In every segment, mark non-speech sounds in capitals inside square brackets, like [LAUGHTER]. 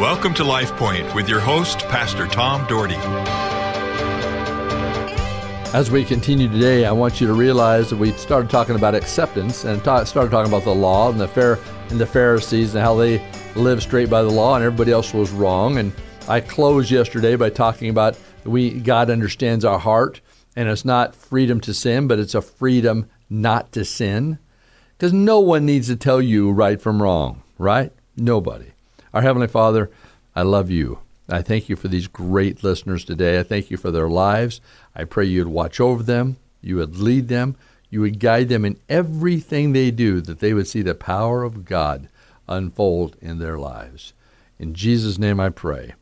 Welcome to Life Point with your host, Pastor Tom Dougherty. As we continue today, I want you to realize that we started talking about acceptance and ta- started talking about the law and the fair and the Pharisees and how they lived straight by the law and everybody else was wrong. And I closed yesterday by talking about we God understands our heart and it's not freedom to sin, but it's a freedom not to sin. Because no one needs to tell you right from wrong, right? Nobody. Our Heavenly Father, I love you. I thank you for these great listeners today. I thank you for their lives. I pray you'd watch over them, you would lead them, you would guide them in everything they do, that they would see the power of God unfold in their lives. In Jesus' name I pray.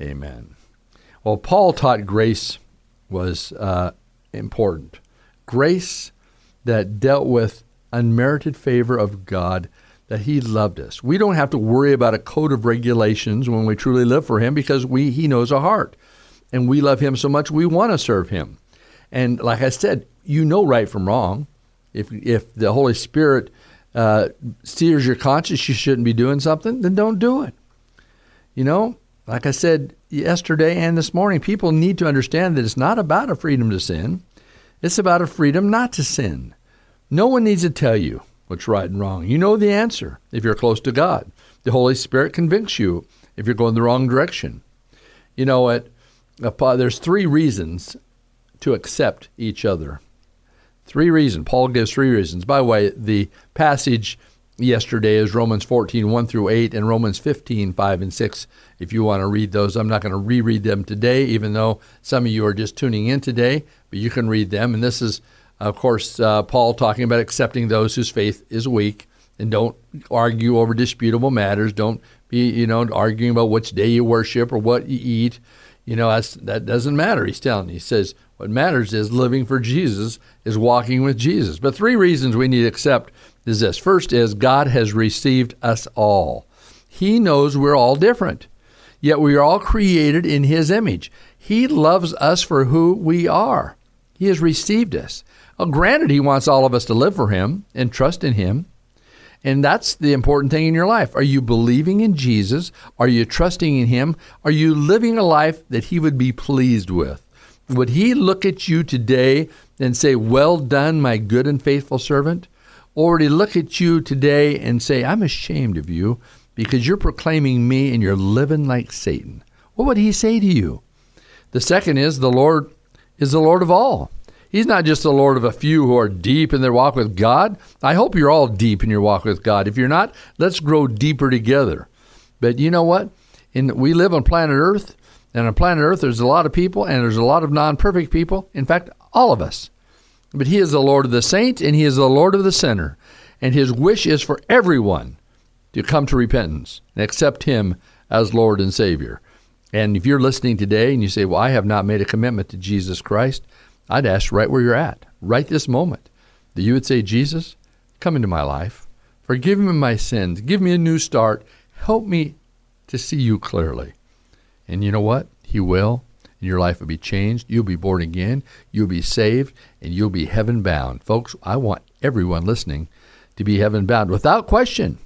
Amen. Well, Paul taught grace was uh, important. Grace that dealt with unmerited favor of God that he loved us. We don't have to worry about a code of regulations when we truly live for him because we he knows our heart. And we love him so much we want to serve him. And like I said, you know right from wrong. If if the Holy Spirit uh, steers your conscience, you shouldn't be doing something, then don't do it. You know, like I said yesterday and this morning, people need to understand that it's not about a freedom to sin. It's about a freedom not to sin. No one needs to tell you what's right and wrong. You know the answer if you're close to God. The Holy Spirit convicts you if you're going the wrong direction. You know what? There's three reasons to accept each other. Three reasons. Paul gives three reasons. By the way, the passage yesterday is Romans 14, 1 through 8, and Romans 15, 5 and 6. If you want to read those, I'm not going to reread them today, even though some of you are just tuning in today, but you can read them. And this is of course, uh, Paul talking about accepting those whose faith is weak and don't argue over disputable matters. Don't be, you know, arguing about which day you worship or what you eat. You know, that's, that doesn't matter. He's telling. He says what matters is living for Jesus, is walking with Jesus. But three reasons we need to accept is this. First is God has received us all. He knows we're all different, yet we are all created in His image. He loves us for who we are. He has received us. Well, granted, He wants all of us to live for Him and trust in Him. And that's the important thing in your life. Are you believing in Jesus? Are you trusting in Him? Are you living a life that He would be pleased with? Would He look at you today and say, Well done, my good and faithful servant? Or would He look at you today and say, I'm ashamed of you because you're proclaiming me and you're living like Satan? What would He say to you? The second is, The Lord is the Lord of all. He's not just the Lord of a few who are deep in their walk with God. I hope you're all deep in your walk with God. If you're not, let's grow deeper together. But you know what? In, we live on planet Earth, and on planet Earth, there's a lot of people, and there's a lot of non perfect people. In fact, all of us. But He is the Lord of the saint, and He is the Lord of the sinner. And His wish is for everyone to come to repentance and accept Him as Lord and Savior. And if you're listening today and you say, Well, I have not made a commitment to Jesus Christ, I'd ask right where you're at, right this moment, that you would say, Jesus, come into my life. Forgive me my sins. Give me a new start. Help me to see you clearly. And you know what? He will. And your life will be changed. You'll be born again. You'll be saved. And you'll be heaven bound. Folks, I want everyone listening to be heaven bound without question.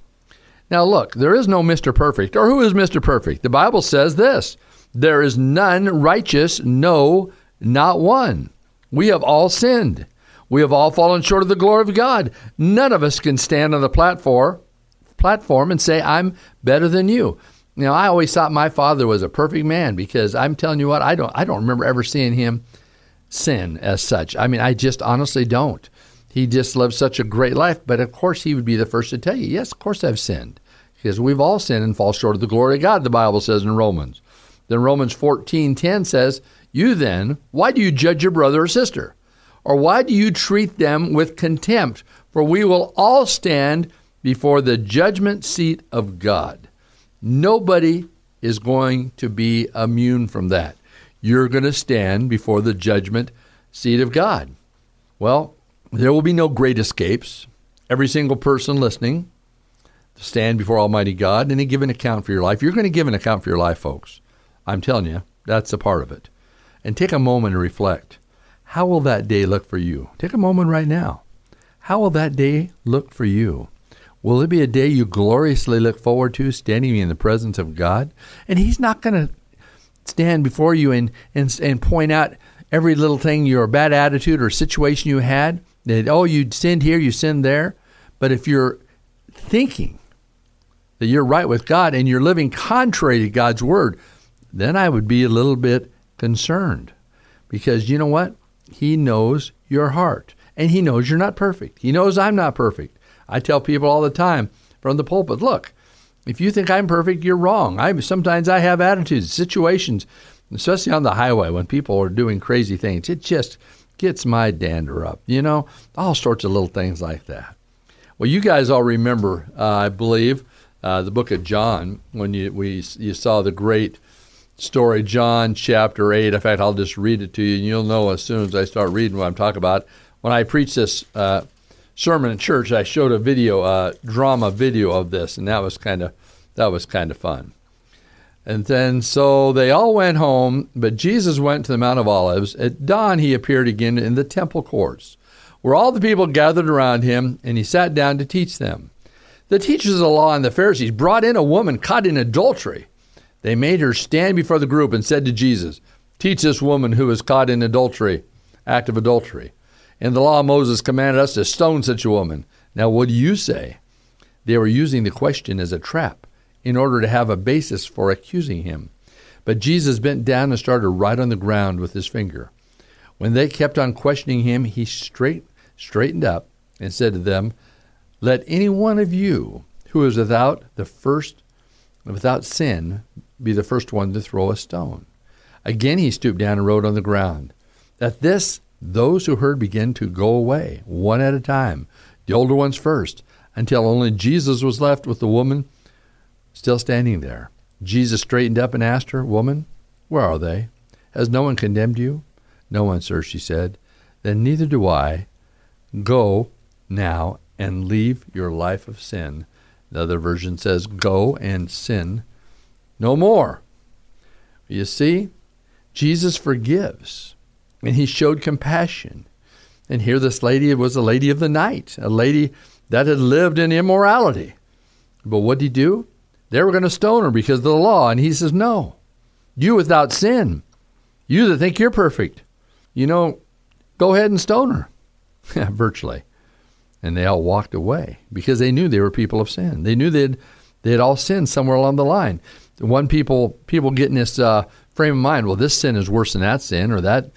Now, look, there is no Mr. Perfect. Or who is Mr. Perfect? The Bible says this there is none righteous, no, not one. We have all sinned. We have all fallen short of the glory of God. None of us can stand on the platform platform and say I'm better than you. You know, I always thought my father was a perfect man because I'm telling you what, I don't I don't remember ever seeing him sin as such. I mean, I just honestly don't. He just lived such a great life, but of course he would be the first to tell you, yes, of course I've sinned. Because we've all sinned and fall short of the glory of God, the Bible says in Romans. Then Romans 14:10 says, you then, why do you judge your brother or sister? Or why do you treat them with contempt? For we will all stand before the judgment seat of God. Nobody is going to be immune from that. You're going to stand before the judgment seat of God. Well, there will be no great escapes. Every single person listening stand before Almighty God and give an account for your life. You're going to give an account for your life, folks. I'm telling you, that's a part of it and take a moment and reflect. How will that day look for you? Take a moment right now. How will that day look for you? Will it be a day you gloriously look forward to, standing in the presence of God? And He's not going to stand before you and, and, and point out every little thing, your bad attitude or situation you had, that, oh, you sinned here, you sinned there. But if you're thinking that you're right with God and you're living contrary to God's word, then I would be a little bit concerned. Because you know what? He knows your heart. And He knows you're not perfect. He knows I'm not perfect. I tell people all the time from the pulpit look, if you think I'm perfect, you're wrong. I Sometimes I have attitudes, situations, especially on the highway when people are doing crazy things. It just gets my dander up, you know, all sorts of little things like that. Well, you guys all remember, uh, I believe, uh, the book of John when you we you saw the great story, John chapter eight. In fact, I'll just read it to you, and you'll know as soon as I start reading what I'm talking about. When I preached this uh, sermon in church, I showed a video, a drama video of this, and that was kind of that was kind of fun. And then so they all went home, but Jesus went to the Mount of Olives. At dawn, he appeared again in the temple courts, where all the people gathered around him, and he sat down to teach them. The teachers of the law and the Pharisees brought in a woman caught in adultery. They made her stand before the group and said to Jesus, Teach this woman who was caught in adultery, act of adultery. In the law, Moses commanded us to stone such a woman. Now, what do you say? They were using the question as a trap in order to have a basis for accusing him. But Jesus bent down and started right on the ground with his finger. When they kept on questioning him, he straight, straightened up and said to them, let any one of you who is without the first without sin be the first one to throw a stone. Again he stooped down and wrote on the ground. At this those who heard began to go away, one at a time, the older ones first, until only Jesus was left with the woman still standing there. Jesus straightened up and asked her, Woman, where are they? Has no one condemned you? No one, sir, she said. Then neither do I. Go now and leave your life of sin. The other version says, Go and sin no more. You see, Jesus forgives, and he showed compassion. And here, this lady was a lady of the night, a lady that had lived in immorality. But what did he do? They were going to stone her because of the law. And he says, No, you without sin, you that think you're perfect, you know, go ahead and stone her. [LAUGHS] Virtually and they all walked away because they knew they were people of sin. They knew they'd they had all sinned somewhere along the line. One people people get in this uh, frame of mind. Well, this sin is worse than that sin, or that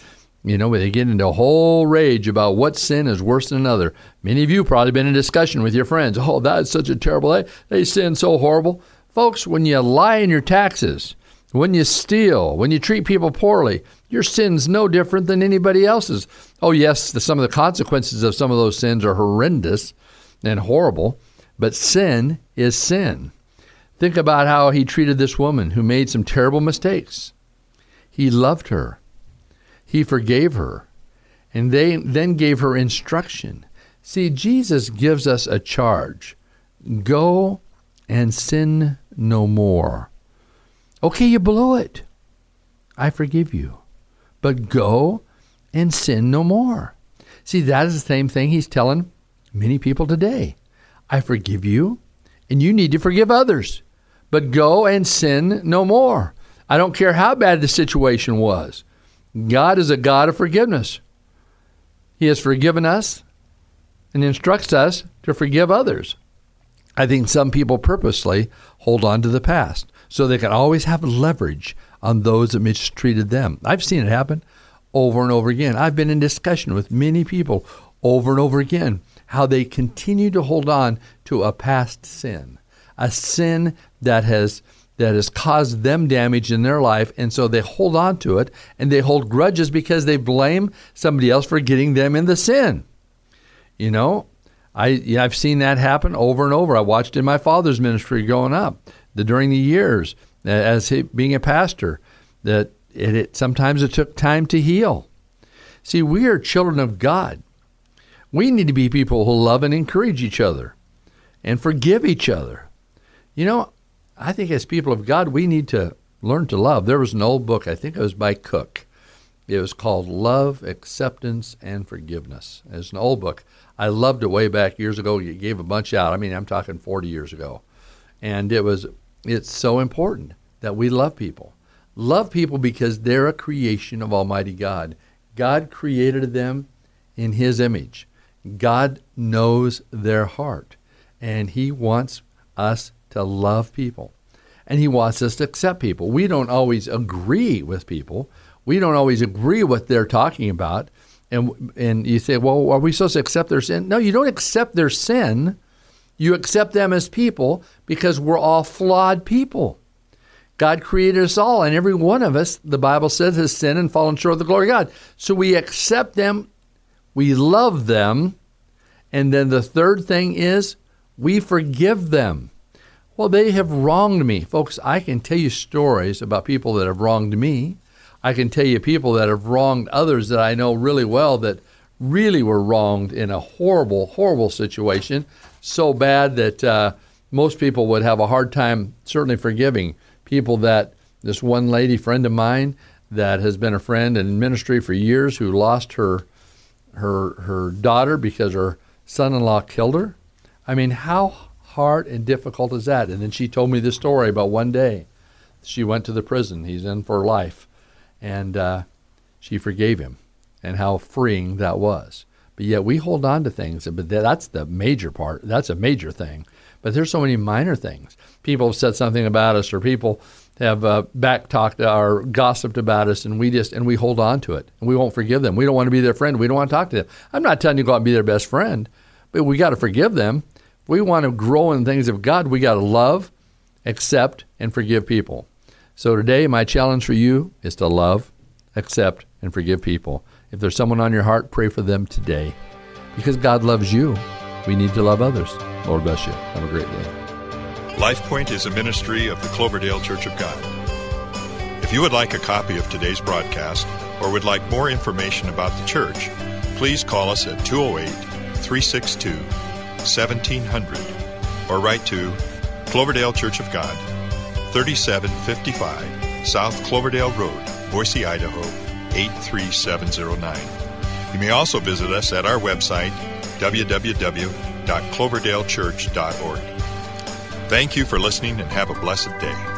you know they get into a whole rage about what sin is worse than another. Many of you probably been in discussion with your friends. Oh, that's such a terrible. They, they sin so horrible, folks. When you lie in your taxes, when you steal, when you treat people poorly, your sin's no different than anybody else's. Oh, yes, the, some of the consequences of some of those sins are horrendous and horrible, but sin is sin. Think about how he treated this woman who made some terrible mistakes. He loved her, he forgave her, and they then gave her instruction. See, Jesus gives us a charge go and sin no more. Okay, you blew it. I forgive you but go and sin no more. See, that is the same thing he's telling many people today. I forgive you, and you need to forgive others, but go and sin no more. I don't care how bad the situation was. God is a God of forgiveness. He has forgiven us and instructs us to forgive others. I think some people purposely hold on to the past so they can always have leverage on those that mistreated them. I've seen it happen over and over again. I've been in discussion with many people over and over again how they continue to hold on to a past sin, a sin that has that has caused them damage in their life and so they hold on to it and they hold grudges because they blame somebody else for getting them in the sin. You know, I I've seen that happen over and over. I watched in my father's ministry growing up, the, during the years as he, being a pastor, that it, it, sometimes it took time to heal. See, we are children of God. We need to be people who love and encourage each other and forgive each other. You know, I think as people of God, we need to learn to love. There was an old book, I think it was by Cook, It was called Love, Acceptance, and Forgiveness. It's an old book. I loved it way back years ago. You gave a bunch out. I mean, I'm talking 40 years ago. And it was it's so important that we love people. Love people because they're a creation of Almighty God. God created them in his image. God knows their heart, and he wants us to love people. And he wants us to accept people. We don't always agree with people. We don't always agree what they're talking about. And and you say, "Well, are we supposed to accept their sin?" No, you don't accept their sin. You accept them as people because we're all flawed people. God created us all, and every one of us, the Bible says, has sinned and fallen short of the glory of God. So we accept them, we love them, and then the third thing is we forgive them. Well, they have wronged me. Folks, I can tell you stories about people that have wronged me. I can tell you people that have wronged others that I know really well that really were wronged in a horrible, horrible situation, so bad that uh, most people would have a hard time certainly forgiving people that this one lady friend of mine that has been a friend in ministry for years who lost her her her daughter because her son-in-law killed her. I mean, how hard and difficult is that? And then she told me this story about one day she went to the prison. He's in for life, and uh, she forgave him, and how freeing that was. But yet we hold on to things, but that's the major part. That's a major thing. But there's so many minor things. People have said something about us, or people have uh, back talked or gossiped about us, and we just and we hold on to it, and we won't forgive them. We don't want to be their friend. We don't want to talk to them. I'm not telling you go out and be their best friend, but we got to forgive them. We want to grow in things of God. We got to love, accept, and forgive people. So today, my challenge for you is to love, accept, and forgive people. If there's someone on your heart, pray for them today, because God loves you. We need to love others. Lord bless you. Have a great day. LifePoint is a ministry of the Cloverdale Church of God. If you would like a copy of today's broadcast or would like more information about the church, please call us at 208 362 1700 or write to Cloverdale Church of God, 3755 South Cloverdale Road, Boise, Idaho 83709. You may also visit us at our website, www.cloverdalechurch.org. Thank you for listening and have a blessed day.